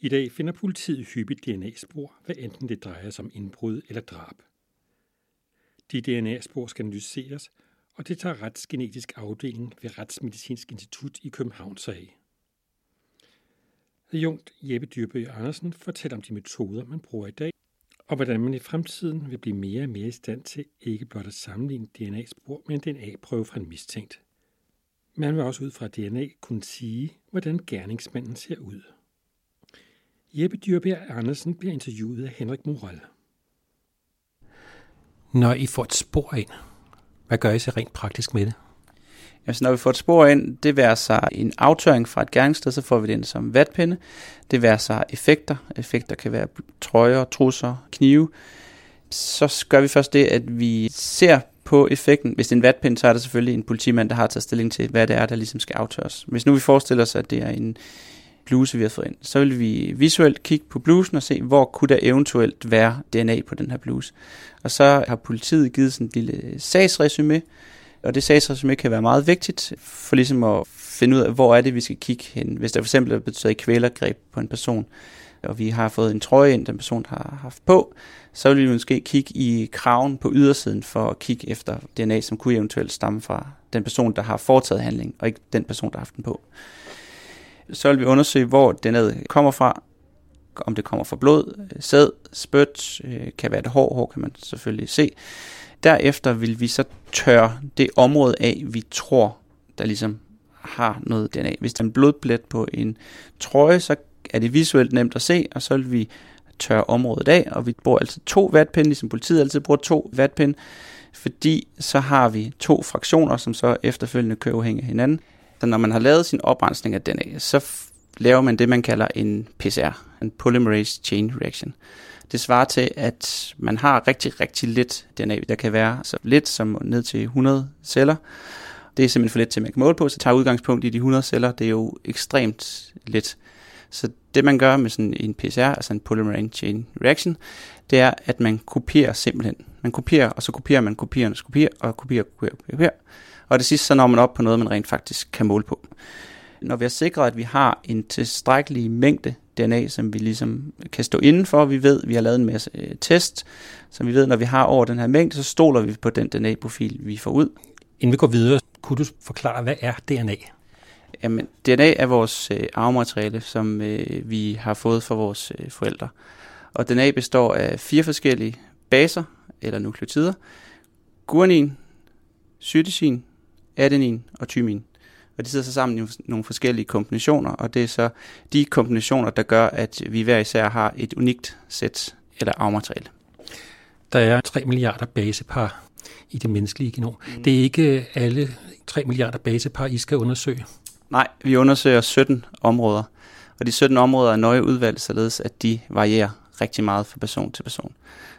I dag finder politiet hyppigt DNA-spor, hvad enten det drejer sig om indbrud eller drab. De DNA-spor skal analyseres, og det tager Retsgenetisk afdeling ved Retsmedicinsk Institut i København sig af. Jungt Jeppe Dyrbøg Andersen fortæller om de metoder, man bruger i dag, og hvordan man i fremtiden vil blive mere og mere i stand til ikke blot at sammenligne DNA-spor med en DNA-prøve fra en mistænkt. Man vil også ud fra DNA kunne sige, hvordan gerningsmanden ser ud. Jeppe Dyrbjerg Andersen bliver interviewet af Henrik Moral. Når I får et spor ind, hvad gør I så rent praktisk med det? Altså, når vi får et spor ind, det vil sig en aftøring fra et gerningssted, så får vi det ind som vatpinde. Det vil sig effekter. Effekter kan være trøjer, trusser, knive. Så gør vi først det, at vi ser på effekten. Hvis det er en vatpind, så er der selvfølgelig en politimand, der har taget stilling til, hvad det er, der ligesom skal aftøres. Hvis nu vi forestiller os, at det er en bluse, vi har fået ind, så vil vi visuelt kigge på blusen og se, hvor kunne der eventuelt være DNA på den her bluse. Og så har politiet givet sådan en lille sagsresume, og det sagsresume kan være meget vigtigt for ligesom at finde ud af, hvor er det, vi skal kigge hen. Hvis der for eksempel er betydet kvælergreb på en person, og vi har fået en trøje ind, den person har haft på, så vil vi måske kigge i kraven på ydersiden for at kigge efter DNA, som kunne eventuelt stamme fra den person, der har foretaget handling, og ikke den person, der har haft den på. Så vil vi undersøge, hvor DNA'et kommer fra, om det kommer fra blod, øh, sæd, spyt, øh, kan være det hår, hår kan man selvfølgelig se. Derefter vil vi så tørre det område af, vi tror, der ligesom har noget DNA. Hvis der er en blodplet på en trøje, så er det visuelt nemt at se, og så vil vi tørre området af, og vi bruger altid to vatpinde, ligesom politiet altid bruger to vatpinde, fordi så har vi to fraktioner, som så efterfølgende kører afhænge af hinanden. Så når man har lavet sin oprensning af DNA, så laver man det, man kalder en PCR, en Polymerase Chain Reaction. Det svarer til, at man har rigtig, rigtig lidt DNA. Der kan være så lidt som ned til 100 celler. Det er simpelthen for lidt til, at man kan måle på, så tager udgangspunkt i de 100 celler. Det er jo ekstremt lidt. Så det man gør med sådan en PCR, altså en polymerase chain reaction, det er, at man kopierer simpelthen. Man kopierer, og så kopierer man, kopierer, og kopierer, og kopierer, kopierer, kopierer. Og det sidste, så når man op på noget, man rent faktisk kan måle på. Når vi har sikret, at vi har en tilstrækkelig mængde DNA, som vi ligesom kan stå indenfor. Vi ved, vi har lavet en masse øh, test, som vi ved, når vi har over den her mængde, så stoler vi på den DNA-profil, vi får ud. Inden vi går videre, kunne du forklare, hvad er DNA? Jamen, DNA er vores øh, arvemateriale, som øh, vi har fået fra vores øh, forældre. Og DNA består af fire forskellige baser, eller nukleotider. Guanin, cytosin, adenin og thymin. Og de sidder så sammen i nogle forskellige kombinationer, og det er så de kombinationer, der gør, at vi hver især har et unikt sæt eller arvemateriale. Der er 3 milliarder basepar i det menneskelige genom. Mm. Det er ikke alle 3 milliarder basepar, I skal undersøge. Nej, vi undersøger 17 områder, og de 17 områder er nøje udvalgt, således at de varierer rigtig meget fra person til person.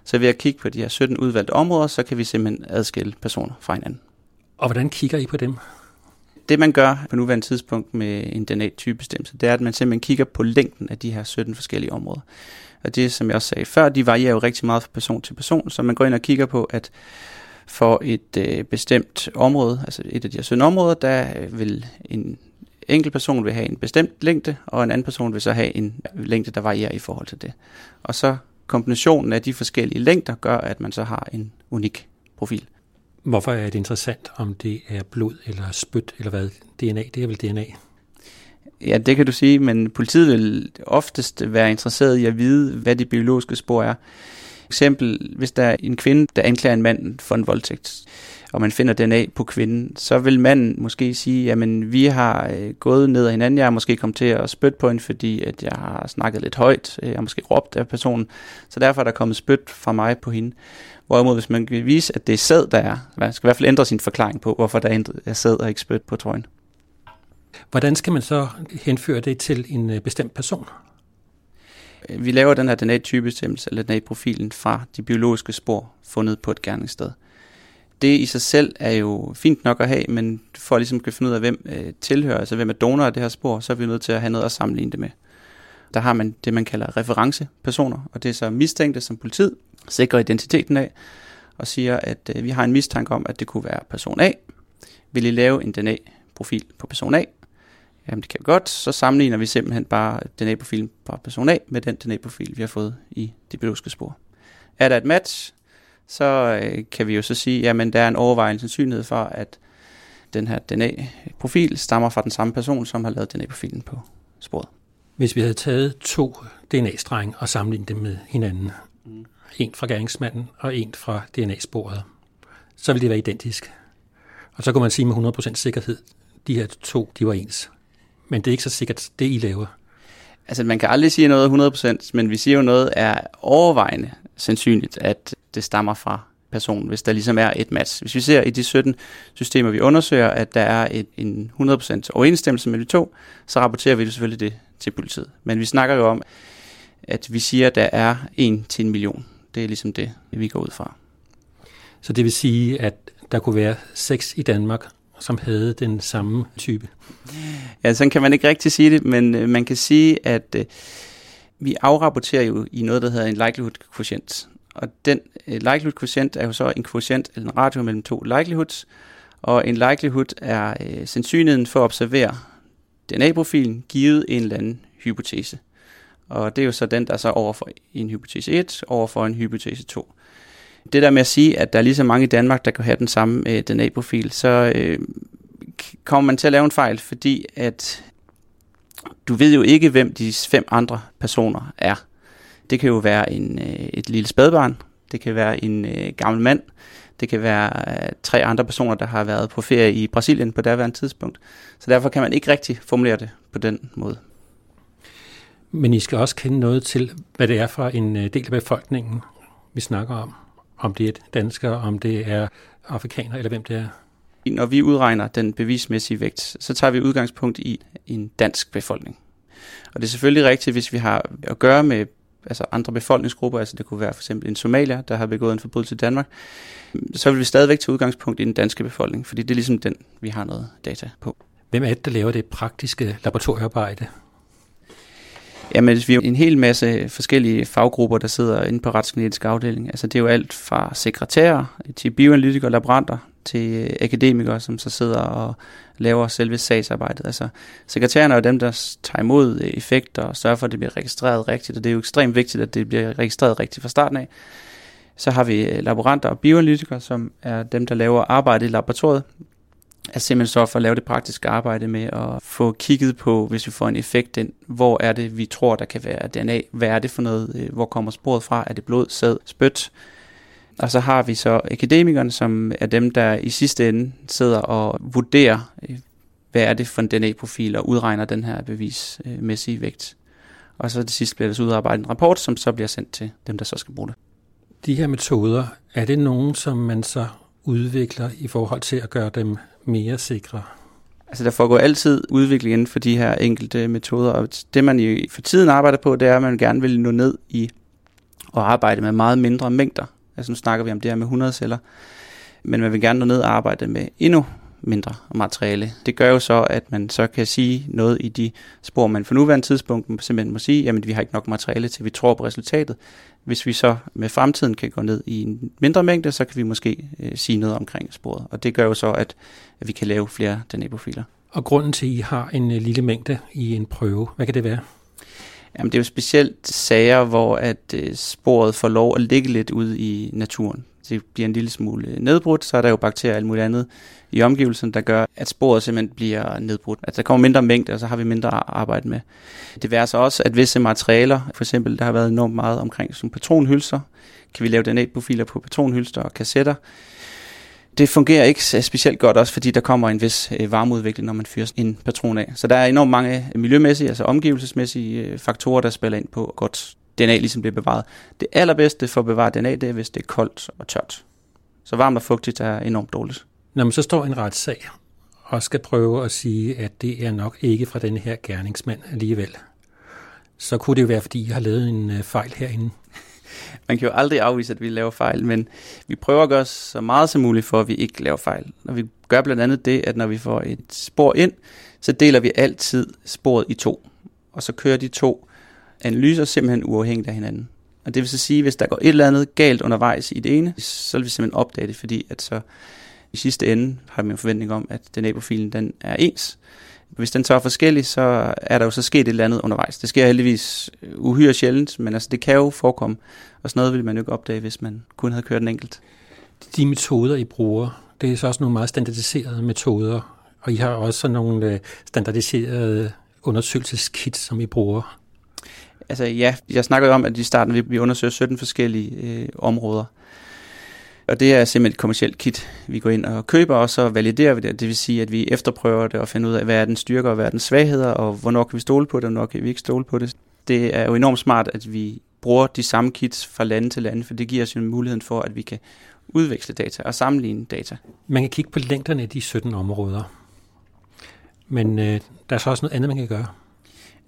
Så ved at kigge på de her 17 udvalgte områder, så kan vi simpelthen adskille personer fra hinanden. Og hvordan kigger I på dem? Det man gør på nuværende tidspunkt med en DNA-typebestemmelse, det er, at man simpelthen kigger på længden af de her 17 forskellige områder. Og det, som jeg også sagde før, de varierer jo rigtig meget fra person til person, så man går ind og kigger på, at for et øh, bestemt område, altså et af de her 17 områder, der øh, vil en enkelt person vil have en bestemt længde, og en anden person vil så have en længde, der varierer i forhold til det. Og så kombinationen af de forskellige længder gør, at man så har en unik profil. Hvorfor er det interessant, om det er blod eller spyt eller hvad? DNA, det er vel DNA? Ja, det kan du sige, men politiet vil oftest være interesseret i at vide, hvad de biologiske spor er. Eksempel, hvis der er en kvinde, der anklager en mand for en voldtægt, og man finder DNA på kvinden, så vil manden måske sige, jamen vi har øh, gået ned ad hinanden, jeg har måske kommet til at spytte på hende, fordi at jeg har snakket lidt højt, øh, jeg har måske råbt af personen, så derfor er der kommet spyt fra mig på hende. Hvorimod hvis man kan vise, at det er sæd, der er, man skal i hvert fald ændre sin forklaring på, hvorfor der er sæd og ikke spyt på trøjen. Hvordan skal man så henføre det til en øh, bestemt person? Vi laver den her DNA-typebestemmelse, eller DNA-profilen fra de biologiske spor fundet på et gerningssted. Det i sig selv er jo fint nok at have, men for ligesom at ligesom kan finde ud af, hvem øh, tilhører, altså hvem er donor af det her spor, så er vi nødt til at have noget at sammenligne det med. Der har man det, man kalder referencepersoner, og det er så mistænkte, som politiet sikrer identiteten af, og siger, at øh, vi har en mistanke om, at det kunne være person A. Vil I lave en DNA-profil på person A? Jamen det kan vi godt, så sammenligner vi simpelthen bare DNA-profilen fra person A med den DNA-profil, vi har fået i de biologiske spor. Er der et match, så øh, kan vi jo så sige, jamen der er en overvejende sandsynlighed for, at den her DNA-profil stammer fra den samme person, som har lavet DNA-profilen på sporet. Hvis vi havde taget to DNA-strenge og sammenlignet dem med hinanden, mm. en fra gerningsmanden og en fra DNA-sporet, så ville det være identisk. Og så kunne man sige med 100% sikkerhed, de her to, de var ens. Men det er ikke så sikkert, det I laver. Altså, man kan aldrig sige noget 100%, men vi siger jo noget er overvejende sandsynligt, at det stammer fra personen, hvis der ligesom er et match. Hvis vi ser i de 17 systemer, vi undersøger, at der er et, en 100% overensstemmelse mellem de to, så rapporterer vi det selvfølgelig det til politiet. Men vi snakker jo om, at vi siger, at der er en til en million. Det er ligesom det, vi går ud fra. Så det vil sige, at der kunne være seks i Danmark, som havde den samme type? Ja, sådan kan man ikke rigtig sige det, men øh, man kan sige, at øh, vi afrapporterer jo i noget, der hedder en likelihood quotient. Og den øh, likelihood quotient er jo så en quotient eller en ratio mellem to likelihoods, og en likelihood er øh, sandsynligheden for at observere DNA-profilen givet en eller anden hypotese. Og det er jo så den, der er så over for en hypotese 1 over for en hypotese 2. Det der med at sige, at der er lige så mange i Danmark, der kan have den samme øh, DNA-profil, så øh, kommer man til at lave en fejl, fordi at du ved jo ikke, hvem de fem andre personer er. Det kan jo være en, øh, et lille spædbarn, det kan være en øh, gammel mand, det kan være øh, tre andre personer, der har været på ferie i Brasilien på daværende tidspunkt. Så derfor kan man ikke rigtig formulere det på den måde. Men I skal også kende noget til, hvad det er for en øh, del af befolkningen, vi snakker om. Om det er danskere, om det er afrikaner, eller hvem det er. Når vi udregner den bevismæssige vægt, så tager vi udgangspunkt i en dansk befolkning. Og det er selvfølgelig rigtigt, hvis vi har at gøre med altså andre befolkningsgrupper, altså det kunne være for eksempel en somalier, der har begået en forbrydelse i Danmark, så vil vi stadigvæk tage udgangspunkt i den danske befolkning, fordi det er ligesom den, vi har noget data på. Hvem er det, der laver det praktiske laboratoriearbejde? Jamen, vi er en hel masse forskellige faggrupper, der sidder inde på retsgenetisk afdeling. Altså, det er jo alt fra sekretærer til bioanalytikere, laboranter, til øh, akademikere, som så sidder og laver selve sagsarbejdet. Altså, sekretærerne er jo dem, der tager imod øh, effekter og sørger for, at det bliver registreret rigtigt, og det er jo ekstremt vigtigt, at det bliver registreret rigtigt fra starten af. Så har vi øh, laboranter og bioanalytikere, som er dem, der laver arbejde i laboratoriet, er simpelthen så for at lave det praktiske arbejde med at få kigget på, hvis vi får en effekt ind, hvor er det, vi tror, der kan være DNA, hvad er det for noget, øh, hvor kommer sporet fra, er det blod, sæd, spyt, og så har vi så akademikerne, som er dem, der i sidste ende sidder og vurderer, øh, hvad er det for en DNA-profil, og udregner den her bevismæssige øh, vægt. Og så til sidst bliver der så udarbejdet en rapport, som så bliver sendt til dem, der så skal bruge det. De her metoder, er det nogen, som man så udvikler i forhold til at gøre dem mere sikre? Altså der foregår altid udvikling inden for de her enkelte metoder, og det man i for tiden arbejder på, det er, at man gerne vil nå ned i og arbejde med meget mindre mængder. Altså nu snakker vi om det her med 100 celler, men man vil gerne nå ned og arbejde med endnu mindre materiale. Det gør jo så, at man så kan sige noget i de spor, man for nuværende tidspunkt simpelthen må sige, jamen vi har ikke nok materiale til, vi tror på resultatet. Hvis vi så med fremtiden kan gå ned i en mindre mængde, så kan vi måske øh, sige noget omkring sporet. Og det gør jo så, at, at vi kan lave flere DNA-profiler. Og grunden til, at I har en øh, lille mængde i en prøve, hvad kan det være? Jamen, det er jo specielt sager, hvor at øh, sporet får lov at ligge lidt ude i naturen. Det bliver en lille smule nedbrudt, så er der jo bakterier og alt muligt andet i omgivelsen, der gør, at sporet simpelthen bliver nedbrudt. Altså der kommer mindre mængde, og så har vi mindre at arbejde med. Det værser også, at visse materialer, for eksempel der har været enormt meget omkring som patronhylser, kan vi lave DNA-profiler på patronhylster og kassetter, det fungerer ikke specielt godt også, fordi der kommer en vis øh, varmeudvikling, når man fyrer en patron af. Så der er enormt mange miljømæssige, altså omgivelsesmæssige øh, faktorer, der spiller ind på godt DNA ligesom bliver bevaret. Det allerbedste for at bevare DNA, det er, hvis det er koldt og tørt. Så varmt og fugtigt er enormt dårligt. Når man så står en retssag og skal prøve at sige, at det er nok ikke fra den her gerningsmand alligevel, så kunne det jo være, fordi I har lavet en øh, fejl herinde. Man kan jo aldrig afvise, at vi laver fejl, men vi prøver at gøre så meget som muligt for, at vi ikke laver fejl. Og vi gør blandt andet det, at når vi får et spor ind, så deler vi altid sporet i to. Og så kører de to analyser simpelthen uafhængigt af hinanden. Og det vil så sige, at hvis der går et eller andet galt undervejs i det ene, så vil vi simpelthen opdage det, fordi at så i sidste ende har vi en forventning om, at den profilen den er ens. Hvis den så er forskellig, så er der jo så sket et eller andet undervejs. Det sker heldigvis øh, uhyre sjældent, men altså det kan jo forekomme. Og sådan noget ville man jo ikke opdage, hvis man kun havde kørt en enkelt. De metoder, I bruger, det er så også nogle meget standardiserede metoder, og I har også nogle øh, standardiserede undersøgelseskit, som I bruger. Altså ja, jeg snakkede om, at i starten vi, vi undersøger 17 forskellige øh, områder. Og det er simpelthen et kommersielt kit, vi går ind og køber, og så validerer vi det. Det vil sige, at vi efterprøver det og finder ud af, hvad er den styrker og hvad er den svagheder, og hvornår kan vi stole på det, og hvornår kan vi ikke stole på det. Det er jo enormt smart, at vi bruger de samme kits fra lande til lande, for det giver os jo muligheden for, at vi kan udveksle data og sammenligne data. Man kan kigge på længderne af de 17 områder. Men øh, der er så også noget andet, man kan gøre.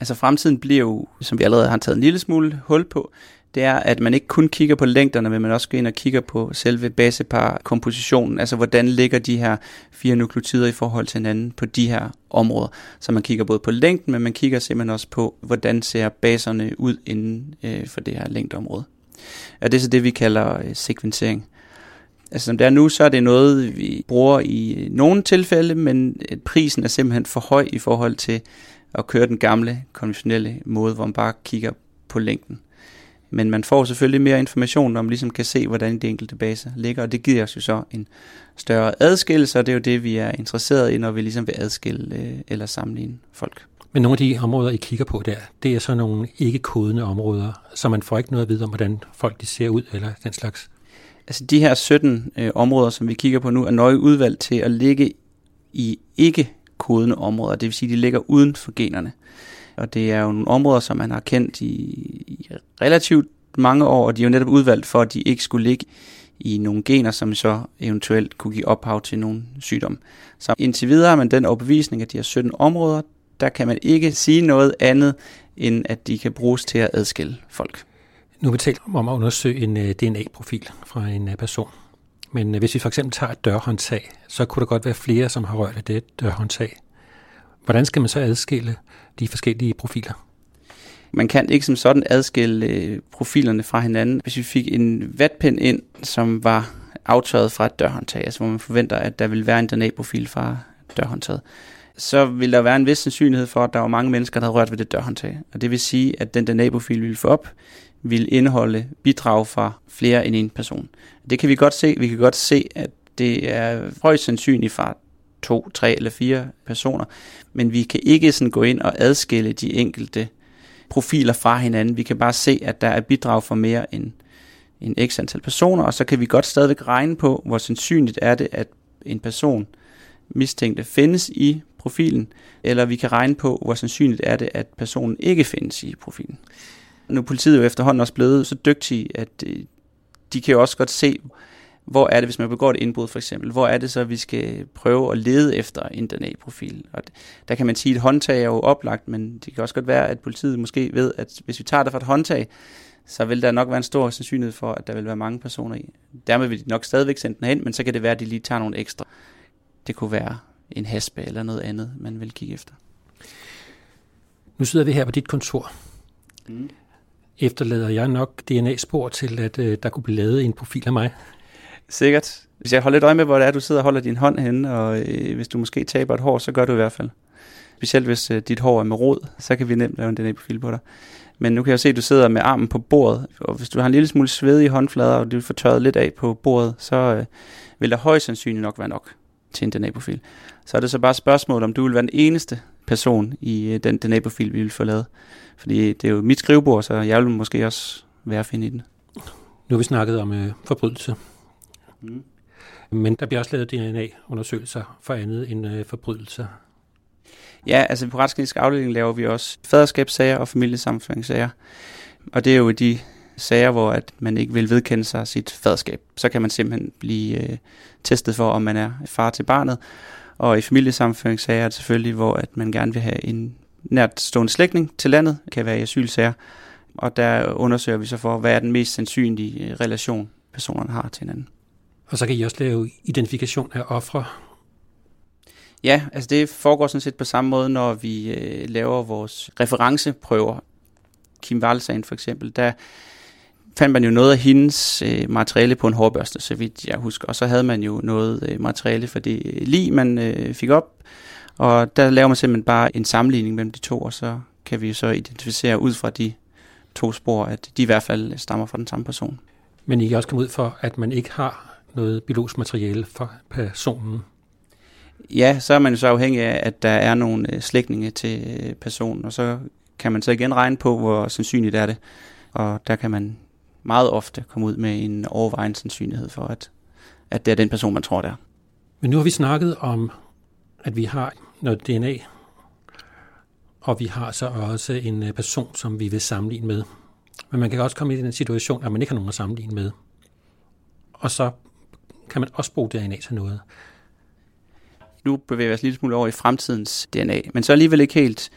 Altså fremtiden bliver jo, som vi allerede har taget en lille smule hul på, det er, at man ikke kun kigger på længderne, men man også går ind og kigger på selve basepar-kompositionen, altså hvordan ligger de her fire nukleotider i forhold til hinanden på de her områder. Så man kigger både på længden, men man kigger simpelthen også på, hvordan ser baserne ud inden øh, for det her længdeområde. Og det er så det, vi kalder øh, sekvensering. Altså som det er nu, så er det noget, vi bruger i øh, nogle tilfælde, men øh, prisen er simpelthen for høj i forhold til at køre den gamle, konventionelle måde, hvor man bare kigger på længden. Men man får selvfølgelig mere information, når man ligesom kan se, hvordan de enkelte baser ligger, og det giver os jo så en større adskillelse, og det er jo det, vi er interesseret i, når vi ligesom vil adskille øh, eller sammenligne folk. Men nogle af de områder, I kigger på der, det er så nogle ikke-kodende områder, så man får ikke noget at vide om, hvordan folk de ser ud eller den slags. Altså de her 17 øh, områder, som vi kigger på nu, er nøje udvalgt til at ligge i kodende områder, det vil sige, de ligger uden for generne. Og det er jo nogle områder, som man har kendt i, i relativt mange år, og de er jo netop udvalgt for, at de ikke skulle ligge i nogle gener, som så eventuelt kunne give ophav til nogle sygdomme. Så indtil videre har man den overbevisning, at de her 17 områder, der kan man ikke sige noget andet, end at de kan bruges til at adskille folk. Nu har vi talt om at undersøge en øh, DNA-profil fra en øh, person. Men øh, hvis vi for eksempel tager et dørhåndtag, så kunne der godt være flere, som har rørt af det dørhåndtag. Hvordan skal man så adskille de forskellige profiler? Man kan ikke som sådan adskille øh, profilerne fra hinanden. Hvis vi fik en vatpind ind, som var aftørret fra et dørhåndtag, altså hvor man forventer, at der vil være en DNA-profil fra dørhåndtaget, så vil der være en vis sandsynlighed for, at der var mange mennesker, der havde rørt ved det dørhåndtag. Og det vil sige, at den DNA-profil, vi ville få op, vil indeholde bidrag fra flere end en person. Det kan vi godt se. Vi kan godt se, at det er højst sandsynligt fra to, tre eller fire personer, men vi kan ikke sådan gå ind og adskille de enkelte profiler fra hinanden. Vi kan bare se, at der er bidrag fra mere end, end x antal personer, og så kan vi godt stadigvæk regne på, hvor sandsynligt er det, at en person mistænkte findes i profilen, eller vi kan regne på, hvor sandsynligt er det, at personen ikke findes i profilen. Nu politiet jo efterhånden også blevet så dygtige, at øh, de kan jo også godt se, hvor er det, hvis man begår et indbrud for eksempel, hvor er det så, vi skal prøve at lede efter en DNA-profil. Og der kan man sige, at et håndtag er jo oplagt, men det kan også godt være, at politiet måske ved, at hvis vi tager det fra et håndtag, så vil der nok være en stor sandsynlighed for, at der vil være mange personer i. Dermed vil de nok stadigvæk sende den hen, men så kan det være, at de lige tager nogle ekstra. Det kunne være en haspe eller noget andet, man vil kigge efter. Nu sidder vi her på dit kontor. Mm efterlader jeg nok DNA-spor til, at øh, der kunne blive lavet en profil af mig. Sikkert. Hvis jeg holder lidt øje med, hvor det er, du sidder og holder din hånd henne, og øh, hvis du måske taber et hår, så gør du i hvert fald. Specielt hvis øh, dit hår er med rod, så kan vi nemt lave en DNA-profil på dig. Men nu kan jeg se, at du sidder med armen på bordet, og hvis du har en lille smule sved i håndflader, og du får tørret lidt af på bordet, så øh, vil der højst sandsynligt nok være nok til en DNA-profil. Så er det så bare et spørgsmål, om du vil være den eneste person i øh, den DNA-profil, vi vil få lavet. Fordi det er jo mit skrivebord, så jeg vil måske også være at finde i den. Nu har vi snakket om øh, forbrydelse. Mm. Men der bliver også lavet DNA-undersøgelser for andet end øh, forbrydelser. Ja, altså på retsklinisk afdeling laver vi også faderskabssager og familiesammenføringssager. Og det er jo de sager, hvor at man ikke vil vedkende sig sit faderskab. Så kan man simpelthen blive øh, testet for, om man er far til barnet. Og i familiesammenføringssager er det selvfølgelig, hvor at man gerne vil have en nært stående slægtning til landet, kan være i asylsager. Og der undersøger vi så for, hvad er den mest sandsynlige øh, relation, personerne har til hinanden. Og så kan I også lave identifikation af ofre? Ja, altså det foregår sådan set på samme måde, når vi øh, laver vores referenceprøver. Kim Wall-sagen for eksempel, der fandt man jo noget af hendes øh, materiale på en hårbørste, så vidt jeg husker. Og så havde man jo noget øh, materiale for det lige man øh, fik op, Og der laver man simpelthen bare en sammenligning mellem de to, og så kan vi så identificere ud fra de to spor, at de i hvert fald stammer fra den samme person. Men I kan også komme ud for, at man ikke har noget biologisk materiale for personen. Ja, så er man jo så afhængig af, at der er nogle øh, slægtninge til øh, personen, og så kan man så igen regne på, hvor sandsynligt er det. Og der kan man meget ofte komme ud med en overvejende sandsynlighed for, at, at det er den person, man tror, det er. Men nu har vi snakket om, at vi har noget DNA, og vi har så også en øh, person, som vi vil sammenligne med. Men man kan også komme i den situation, at man ikke har nogen at sammenligne med. Og så kan man også bruge DNA til noget. Nu bevæger vi os lidt smule over i fremtidens DNA, men så alligevel ikke helt,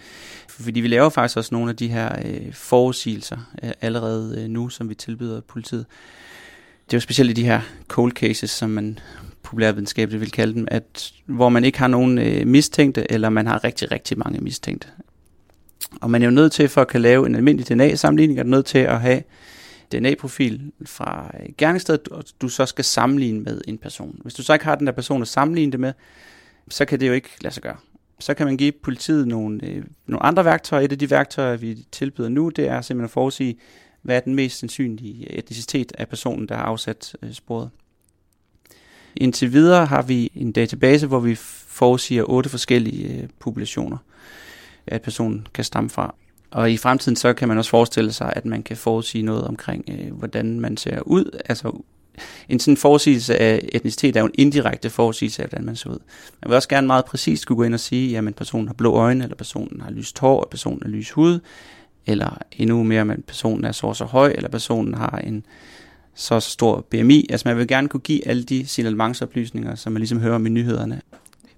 fordi vi laver faktisk også nogle af de her øh, forudsigelser øh, allerede øh, nu, som vi tilbyder politiet. Det er jo specielt i de her cold cases, som man populærvidenskabeligt vil kalde dem, at hvor man ikke har nogen øh, mistænkte, eller man har rigtig, rigtig mange mistænkte. Og man er jo nødt til, for at kan lave en almindelig DNA-sammenligning, er nødt til at have DNA-profil fra øh, gerningsstedet, og du så skal sammenligne med en person. Hvis du så ikke har den der person at sammenligne det med, så kan det jo ikke lade sig gøre. Så kan man give politiet nogle, øh, nogle andre værktøjer. Et af de værktøjer, vi tilbyder nu, det er simpelthen at forudsige, hvad er den mest sandsynlige øh, etnicitet af personen, der har afsat øh, sporet. Indtil videre har vi en database, hvor vi forudsiger otte forskellige øh, populationer, at personen kan stamme fra. Og i fremtiden så kan man også forestille sig, at man kan forudsige noget omkring, øh, hvordan man ser ud. Altså en sådan forudsigelse af etnicitet er jo en indirekte forudsigelse af, hvordan man ser ud. Man vil også gerne meget præcist kunne gå ind og sige, at personen har blå øjne, eller personen har lyst hår, eller personen har lys hud, eller endnu mere, at personen er så så høj, eller personen har en så stor BMI. Altså man vil gerne kunne give alle de signalementsoplysninger, som man ligesom hører om i nyhederne.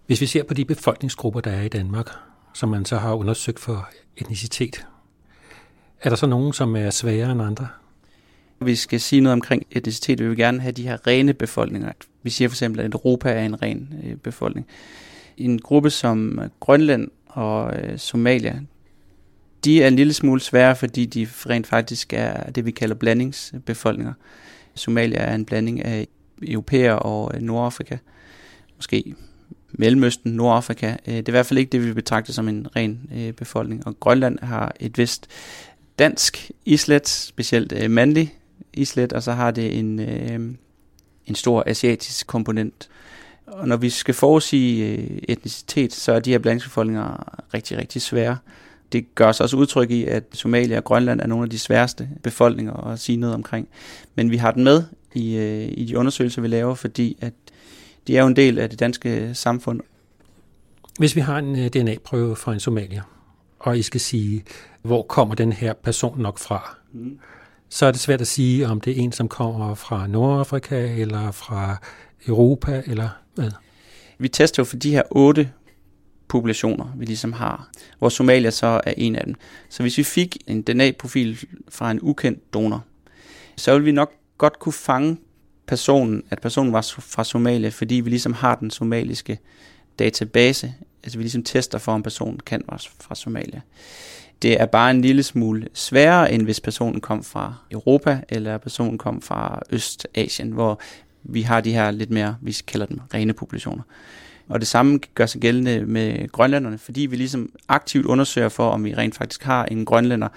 Hvis vi ser på de befolkningsgrupper, der er i Danmark, som man så har undersøgt for etnicitet, er der så nogen, som er sværere end andre? Vi skal sige noget omkring etnicitet. Vi vil gerne have de her rene befolkninger. Vi siger for eksempel, at Europa er en ren øh, befolkning. En gruppe som øh, Grønland og øh, Somalia, de er en lille smule svære, fordi de rent faktisk er det, vi kalder blandingsbefolkninger. Somalia er en blanding af europæer og Nordafrika. Måske Mellemøsten, Nordafrika. Det er i hvert fald ikke det, vi betragter som en ren befolkning. Og Grønland har et vist dansk islet, specielt mandlig islet, og så har det en, en stor asiatisk komponent. Og når vi skal forudsige etnicitet, så er de her blandingsbefolkninger rigtig, rigtig svære det gør sig også udtryk i, at Somalia og Grønland er nogle af de sværeste befolkninger at sige noget omkring. Men vi har den med i, øh, i de undersøgelser, vi laver, fordi at de er jo en del af det danske samfund. Hvis vi har en øh, DNA-prøve fra en somalier, og I skal sige, hvor kommer den her person nok fra, mm så er det svært at sige, om det er en, som kommer fra Nordafrika, eller fra Europa, eller hvad? Vi tester jo for de her otte populationer, vi ligesom har, hvor Somalia så er en af dem. Så hvis vi fik en DNA-profil fra en ukendt donor, så ville vi nok godt kunne fange personen, at personen var fra Somalia, fordi vi ligesom har den somaliske database, altså vi ligesom tester for, om personen kan være fra Somalia. Det er bare en lille smule sværere, end hvis personen kom fra Europa, eller personen kom fra Østasien, hvor vi har de her lidt mere, vi kalder dem rene populationer. Og det samme gør sig gældende med grønlænderne, fordi vi ligesom aktivt undersøger for, om vi rent faktisk har en grønlænder,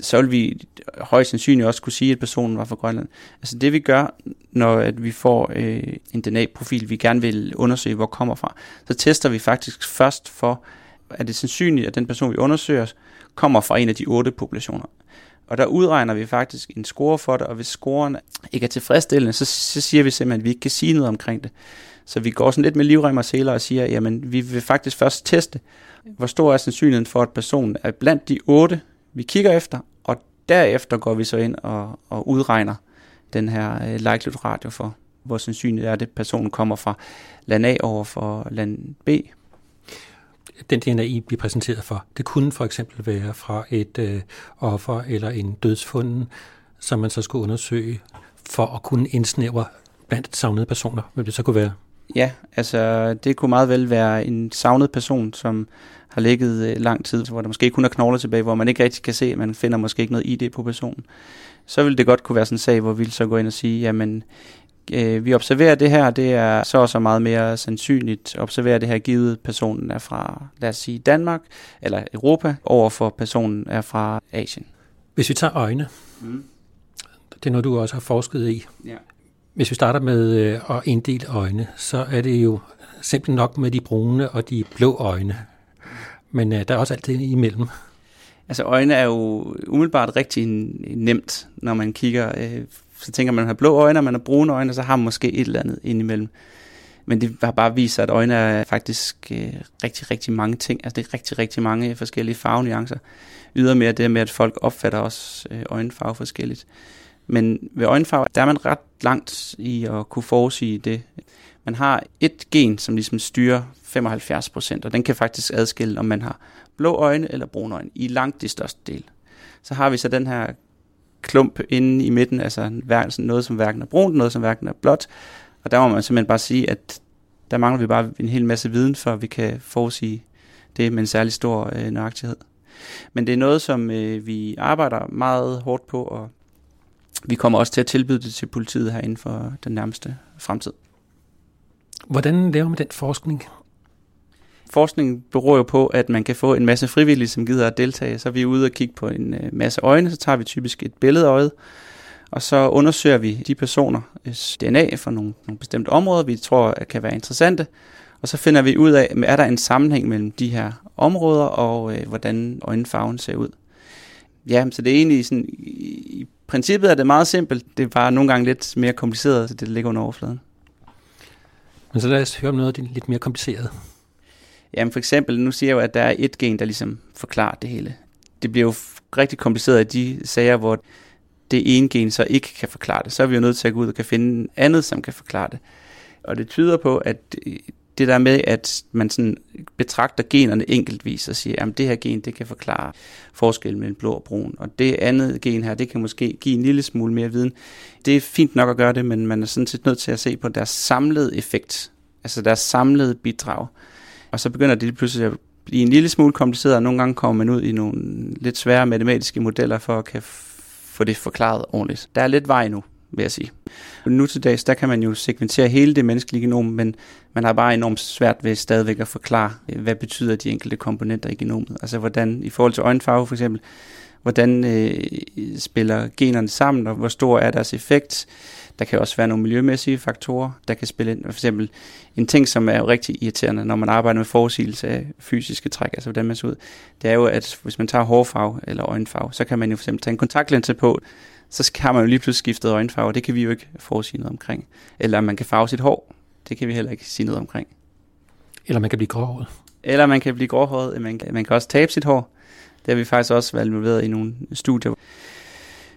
så vil vi højst sandsynligt også kunne sige, at personen var fra Grønland. Altså det vi gør, når at vi får øh, en DNA-profil, vi gerne vil undersøge, hvor kommer fra, så tester vi faktisk først for, er det sandsynligt, at den person, vi undersøger, kommer fra en af de otte populationer. Og der udregner vi faktisk en score for det, og hvis scoren ikke er tilfredsstillende, så, så siger vi simpelthen, at vi ikke kan sige noget omkring det. Så vi går sådan lidt med livrem og seler og siger, jamen vi vil faktisk først teste, hvor stor er sandsynligheden for, at personen er blandt de otte, vi kigger efter, og derefter går vi så ind og, og udregner den her øh, uh, likelihood radio for, hvor sandsynligt er det, at personen kommer fra land A over for land B. Den DNA, I bliver præsenteret for, det kunne for eksempel være fra et øh, offer eller en dødsfunden, som man så skulle undersøge for at kunne indsnævre blandt savnede personer, hvad det så kunne være. Ja, altså det kunne meget vel være en savnet person, som har ligget øh, lang tid, hvor der måske ikke kun er knogler tilbage, hvor man ikke rigtig kan se, at man finder måske ikke noget ID på personen. Så ville det godt kunne være sådan en sag, hvor vi så gå ind og sige, jamen øh, vi observerer det her, det er så og så meget mere sandsynligt at observere det her, givet personen er fra, lad os sige, Danmark eller Europa, overfor personen er fra Asien. Hvis vi tager øjne, mm. det er noget, du også har forsket i. Ja. Hvis vi starter med øh, at inddele øjne, så er det jo simpelthen nok med de brune og de blå øjne. Men øh, der er også altid imellem. Altså øjne er jo umiddelbart rigtig nemt, når man kigger. Øh, så tænker man, at man har blå øjne, og man har brune øjne, og så har man måske et eller andet indimellem. Men det har bare vist sig, at øjne er faktisk øh, rigtig, rigtig mange ting. Altså det er rigtig, rigtig mange forskellige farvenuancer. Ydermere det med, at folk opfatter også øh, øjenfarve forskelligt. Men ved øjenfarve, der er man ret langt i at kunne forudsige det. Man har et gen, som ligesom styrer 75 procent, og den kan faktisk adskille, om man har blå øjne eller brune øjne, i langt de største del. Så har vi så den her klump inde i midten, altså noget, som hverken er brunt, noget, som hverken er blåt. Og der må man simpelthen bare sige, at der mangler vi bare en hel masse viden, for vi kan forudsige det med en særlig stor øh, nøjagtighed. Men det er noget, som øh, vi arbejder meget hårdt på, og vi kommer også til at tilbyde det til politiet her inden for den nærmeste fremtid. Hvordan laver man den forskning? Forskningen beror jo på, at man kan få en masse frivillige, som gider at deltage. Så er vi ude og kigge på en øh, masse øjne, så tager vi typisk et billede af øjet, og så undersøger vi de personer øh, DNA for nogle, nogle bestemte områder, vi tror kan være interessante, og så finder vi ud af, er der en sammenhæng mellem de her områder, og øh, hvordan øjenfarven ser ud. Ja, så det er egentlig sådan, i princippet er det meget simpelt, det er bare nogle gange lidt mere kompliceret, så det ligger under overfladen. Men så lad os høre om noget af det lidt mere kompliceret. Jamen for eksempel, nu siger jeg jo, at der er et gen, der ligesom forklarer det hele. Det bliver jo rigtig kompliceret i de sager, hvor det ene gen så ikke kan forklare det. Så er vi jo nødt til at gå ud og kan finde andet, som kan forklare det. Og det tyder på, at øh, det der med, at man sådan betragter generne enkeltvis og siger, at det her gen, det kan forklare forskellen mellem blå og brun, og det andet gen her, det kan måske give en lille smule mere viden. Det er fint nok at gøre det, men man er sådan set nødt til at se på deres samlede effekt, altså deres samlede bidrag. Og så begynder det pludselig at blive en lille smule kompliceret, og nogle gange kommer man ud i nogle lidt svære matematiske modeller for at kan få det forklaret ordentligt. Der er lidt vej nu, vil jeg sige. Nu til dags, der kan man jo sekventere hele det menneskelige genom, men man har bare enormt svært ved stadigvæk at forklare, øh, hvad betyder de enkelte komponenter i genomet. Altså hvordan, i forhold til øjenfarve for eksempel, hvordan øh, spiller generne sammen, og hvor stor er deres effekt. Der kan også være nogle miljømæssige faktorer, der kan spille ind. For eksempel en ting, som er jo rigtig irriterende, når man arbejder med forudsigelse af fysiske træk, altså hvordan man ser ud, det er jo, at hvis man tager hårfarve eller øjenfarve, så kan man jo for eksempel tage en kontaktlinse på, så har man jo lige pludselig skiftet øjenfarve, det kan vi jo ikke forudsige noget omkring. Eller man kan farve sit hår, det kan vi heller ikke sige noget omkring. Eller man kan blive gråhåret. Eller man kan blive gråhåret, man man kan også tabe sit hår. Det har vi faktisk også været involveret i nogle studier,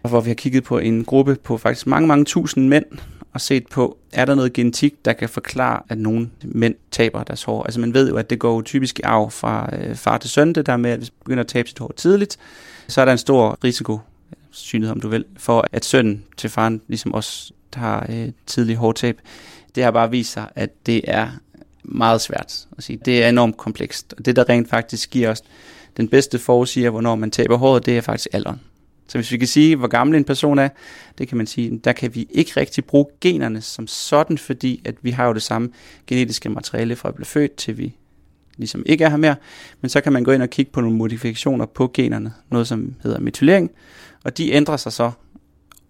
hvor vi har kigget på en gruppe på faktisk mange, mange tusind mænd, og set på, er der noget genetik, der kan forklare, at nogle mænd taber deres hår. Altså man ved jo, at det går typisk i arv fra øh, far til søn, det der med, at hvis man begynder at tabe sit hår tidligt, så er der en stor risiko, synlighed om du vil, for at sønnen til faren ligesom også har øh, tidlig hårtab. Det har bare vist sig, at det er meget svært at sige. Det er enormt komplekst, og det der rent faktisk giver os den bedste forudsiger, hvornår man taber håret, det er faktisk alderen. Så hvis vi kan sige, hvor gammel en person er, det kan man sige, der kan vi ikke rigtig bruge generne som sådan, fordi at vi har jo det samme genetiske materiale fra at blive født til vi ligesom ikke er her mere. Men så kan man gå ind og kigge på nogle modifikationer på generne, noget som hedder metylering, og de ændrer sig så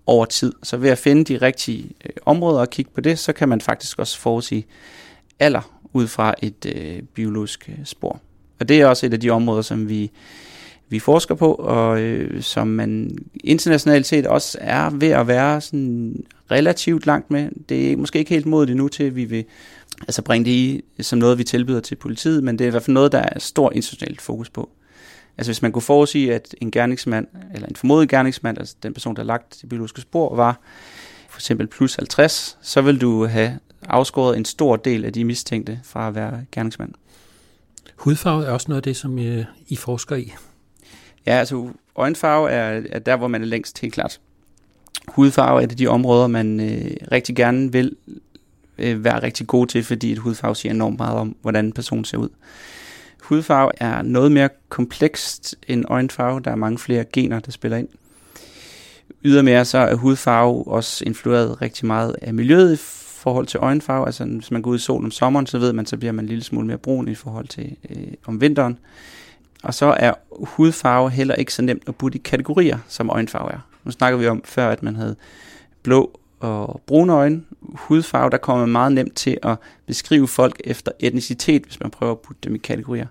over tid. Så ved at finde de rigtige øh, områder og kigge på det, så kan man faktisk også forudsige alder ud fra et øh, biologisk øh, spor. Og det er også et af de områder, som vi, vi forsker på, og øh, som man internationalt set også er ved at være sådan relativt langt med. Det er måske ikke helt modigt endnu til, at vi vil altså bringe det i som noget, vi tilbyder til politiet, men det er i hvert fald noget, der er stor internationalt fokus på. Altså hvis man kunne forudsige, at en gerningsmand, eller en formodet gerningsmand, altså den person, der har lagt det biologiske spor, var for eksempel plus 50, så vil du have afskåret en stor del af de mistænkte fra at være gerningsmand. Hudfarve er også noget af det, som øh, I forsker i. Ja, altså øjenfarve er, er der, hvor man er længst helt klart. Hudfarve er det de områder, man øh, rigtig gerne vil øh, være rigtig god til, fordi et hudfarve siger enormt meget om, hvordan en person ser ud. Hudfarve er noget mere komplekst end øjenfarve. Der er mange flere gener, der spiller ind. Ydermere så er hudfarve også influeret rigtig meget af miljøet i forhold til øjenfarve. Altså hvis man går ud i solen om sommeren, så ved man, så bliver man en lille smule mere brun i forhold til øh, om vinteren. Og så er hudfarve heller ikke så nemt at putte i kategorier, som øjenfarve er. Nu snakker vi om før, at man havde blå og brune øjne. Hudfarve, der kommer man meget nemt til at beskrive folk efter etnicitet, hvis man prøver at putte dem i kategorier.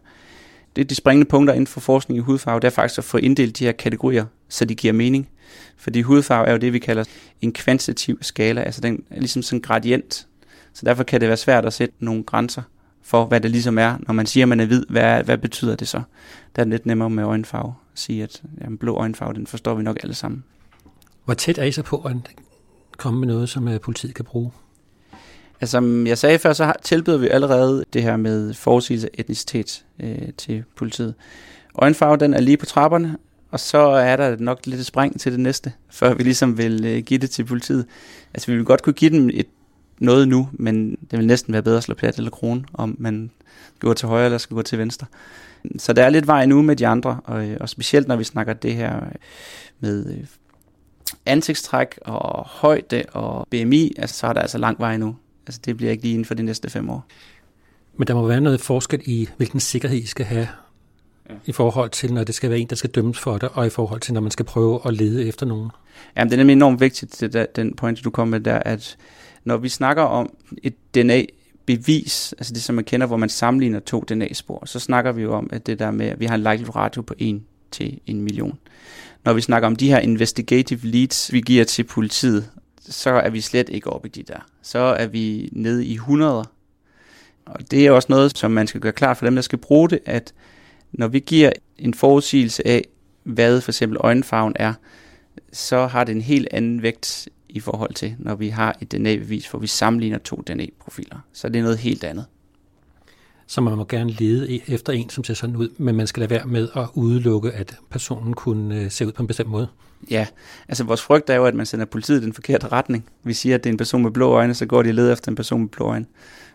Det er de springende punkter inden for forskning i hudfarve, det er faktisk at få inddelt de her kategorier, så de giver mening. Fordi hudfarve er jo det, vi kalder en kvantitativ skala, altså den er ligesom sådan en gradient. Så derfor kan det være svært at sætte nogle grænser for, hvad det ligesom er. Når man siger, at man er hvid, hvad, hvad betyder det så? Der er det lidt nemmere med øjenfarve at sige, at jamen, blå øjenfarve, den forstår vi nok alle sammen. Hvor tæt er I så på at komme med noget, som øh, politiet kan bruge? Altså, som jeg sagde før, så tilbyder vi allerede det her med forudsigelse af etnicitet øh, til politiet. Øjenfarve, den er lige på trapperne, og så er der nok lidt spring til det næste, før vi ligesom vil øh, give det til politiet. Altså, vi vil godt kunne give dem et, noget nu, men det vil næsten være bedre at slå plat eller krone, om man skal gå til højre eller skal gå til venstre. Så der er lidt vej nu med de andre, og, og specielt når vi snakker det her med øh, ansigtstræk og højde og BMI, altså, så er der altså lang vej nu. Altså, det bliver ikke lige inden for de næste fem år. Men der må være noget forskel i, hvilken sikkerhed I skal have ja. i forhold til, når det skal være en, der skal dømmes for det, og i forhold til, når man skal prøve at lede efter nogen. Jamen, det er nemlig enormt vigtigt, det der, den point, du kom med der, at når vi snakker om et DNA-bevis, altså det, som man kender, hvor man sammenligner to DNA-spor, så snakker vi jo om, at det der med, at vi har en likelihood ratio på 1 til en million. Når vi snakker om de her investigative leads, vi giver til politiet, så er vi slet ikke oppe i de der. Så er vi nede i 100. Og det er også noget, som man skal gøre klart for dem, der skal bruge det, at når vi giver en forudsigelse af, hvad for eksempel øjenfarven er, så har det en helt anden vægt i forhold til, når vi har et DNA-bevis, hvor vi sammenligner to DNA-profiler. Så det er noget helt andet. Så man må gerne lede e- efter en, som ser sådan ud, men man skal lade være med at udelukke, at personen kunne øh, se ud på en bestemt måde. Ja, altså vores frygt er jo, at man sender politiet i den forkerte retning. Vi siger, at det er en person med blå øjne, så går de og leder efter en person med blå øjne.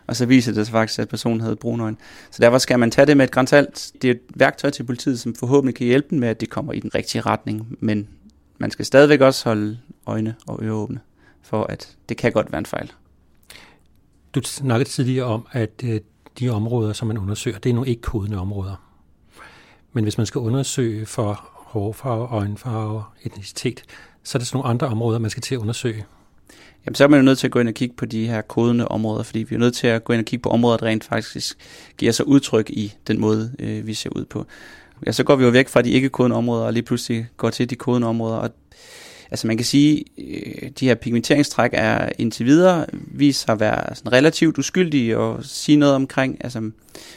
Og så viser det sig faktisk, at personen havde brune øjne. Så derfor skal man tage det med et grænsalt. Det er et værktøj til politiet, som forhåbentlig kan hjælpe dem med, at det kommer i den rigtige retning. Men man skal stadigvæk også holde øjne og ører åbne, for at det kan godt være en fejl. Du snakkede tidligere om, at øh, de områder, som man undersøger, det er nogle ikke kodende områder. Men hvis man skal undersøge for hårfarve, øjenfarve, etnicitet, så er der sådan nogle andre områder, man skal til at undersøge. Jamen, så er man jo nødt til at gå ind og kigge på de her kodende områder, fordi vi er nødt til at gå ind og kigge på områder, der rent faktisk giver sig udtryk i den måde, øh, vi ser ud på. Ja, så går vi jo væk fra de ikke kodende områder, og lige pludselig går til de kodende områder, og Altså man kan sige, øh, de her pigmenteringstræk er indtil videre vist sig at være sådan relativt uskyldige og sige noget omkring. Altså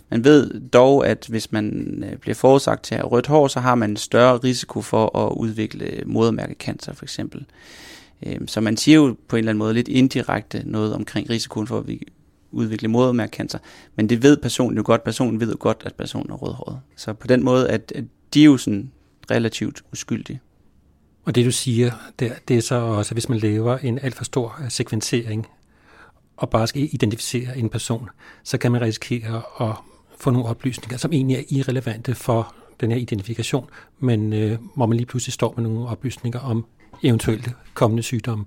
man ved dog, at hvis man øh, bliver forudsagt til at have rødt hår, så har man en større risiko for at udvikle modermærkecancer for eksempel. Øh, så man siger jo på en eller anden måde lidt indirekte noget omkring risikoen for at vi udvikle modermærkcancer. men det ved personen jo godt. Personen ved jo godt, at personen er rødhåret. Så på den måde, at, at de er jo sådan relativt uskyldige. Og det du siger, det, det er så også, at hvis man laver en alt for stor øh, sekventering, og bare skal identificere en person, så kan man risikere at få nogle oplysninger, som egentlig er irrelevante for den her identifikation, men øh, hvor man lige pludselig står med nogle oplysninger om eventuelle kommende sygdomme,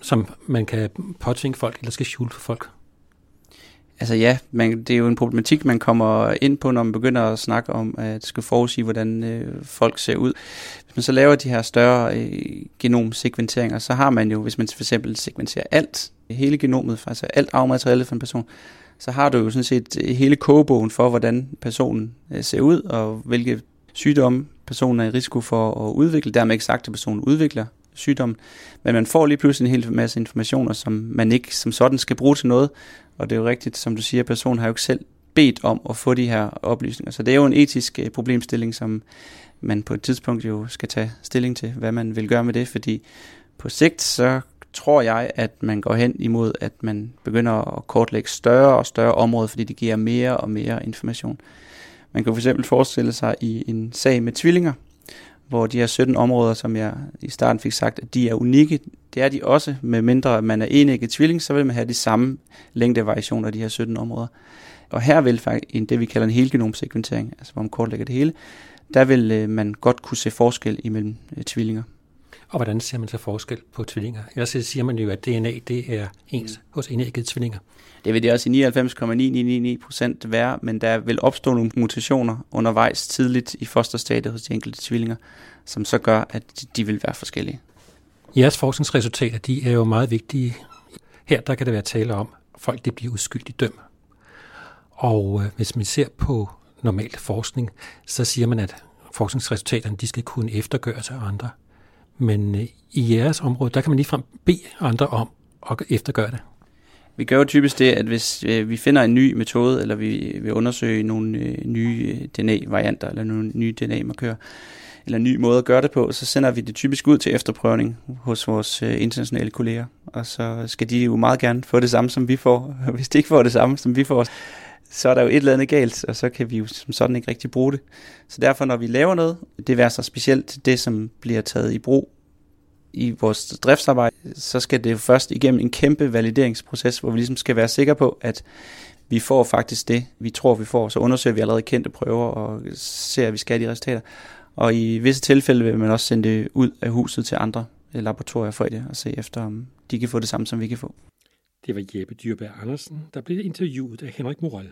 som man kan påtvinge folk eller skal skjule for folk. Altså ja, man, det er jo en problematik, man kommer ind på, når man begynder at snakke om, at skal forudsige, hvordan øh, folk ser ud. Hvis man så laver de her større øh, genomsekventeringer, så har man jo, hvis man for eksempel sekventerer alt, hele genomet, altså alt arvemateriale for en person, så har du jo sådan set hele kogebogen for, hvordan personen øh, ser ud, og hvilke sygdomme personen er i risiko for at udvikle. Dermed ikke sagt, at personen udvikler sygdommen, men man får lige pludselig en hel masse informationer, som man ikke som sådan skal bruge til noget, og det er jo rigtigt, som du siger, personen har jo ikke selv bedt om at få de her oplysninger. Så det er jo en etisk øh, problemstilling, som man på et tidspunkt jo skal tage stilling til, hvad man vil gøre med det, fordi på sigt så tror jeg, at man går hen imod, at man begynder at kortlægge større og større områder, fordi det giver mere og mere information. Man kan for eksempel forestille sig i en sag med tvillinger, hvor de her 17 områder, som jeg i starten fik sagt, at de er unikke, det er de også, med mindre man er enægget tvilling, så vil man have de samme længdevariationer af de her 17 områder. Og her vil faktisk det, vi kalder en helgenomsekventering, altså hvor man kortlægger det hele, der vil øh, man godt kunne se forskel imellem øh, tvillinger. Og hvordan ser man så forskel på tvillinger? Ellers siger man jo, at DNA det er ens hos enæggede tvillinger. Det vil det også i 99,999 procent være, men der vil opstå nogle mutationer undervejs tidligt i fosterstadiet hos de enkelte tvillinger, som så gør, at de vil være forskellige. Jeres forskningsresultater de er jo meget vigtige. Her der kan det være tale om, at folk det bliver uskyldigt dømt. Og øh, hvis man ser på normalt forskning, så siger man, at forskningsresultaterne de skal kunne eftergøres af andre. Men øh, i jeres område, der kan man ligefrem bede andre om at eftergøre det. Vi gør jo typisk det, at hvis øh, vi finder en ny metode, eller vi øh, vil undersøge nogle øh, nye øh, DNA-varianter, eller nogle nye DNA-markører, eller en ny måde at gøre det på, så sender vi det typisk ud til efterprøvning hos vores øh, internationale kolleger. Og så skal de jo meget gerne få det samme, som vi får. Hvis de ikke får det samme, som vi får, så er der jo et eller andet galt, og så kan vi jo som sådan ikke rigtig bruge det. Så derfor, når vi laver noget, det er så specielt det, som bliver taget i brug i vores driftsarbejde, så skal det jo først igennem en kæmpe valideringsproces, hvor vi ligesom skal være sikre på, at vi får faktisk det, vi tror, vi får. Så undersøger vi allerede kendte prøver og ser, at vi skal have de resultater. Og i visse tilfælde vil man også sende det ud af huset til andre laboratorier for det, og se efter, om de kan få det samme, som vi kan få. Det var Jeppe Dyrberg Andersen, der blev interviewet af Henrik Morel.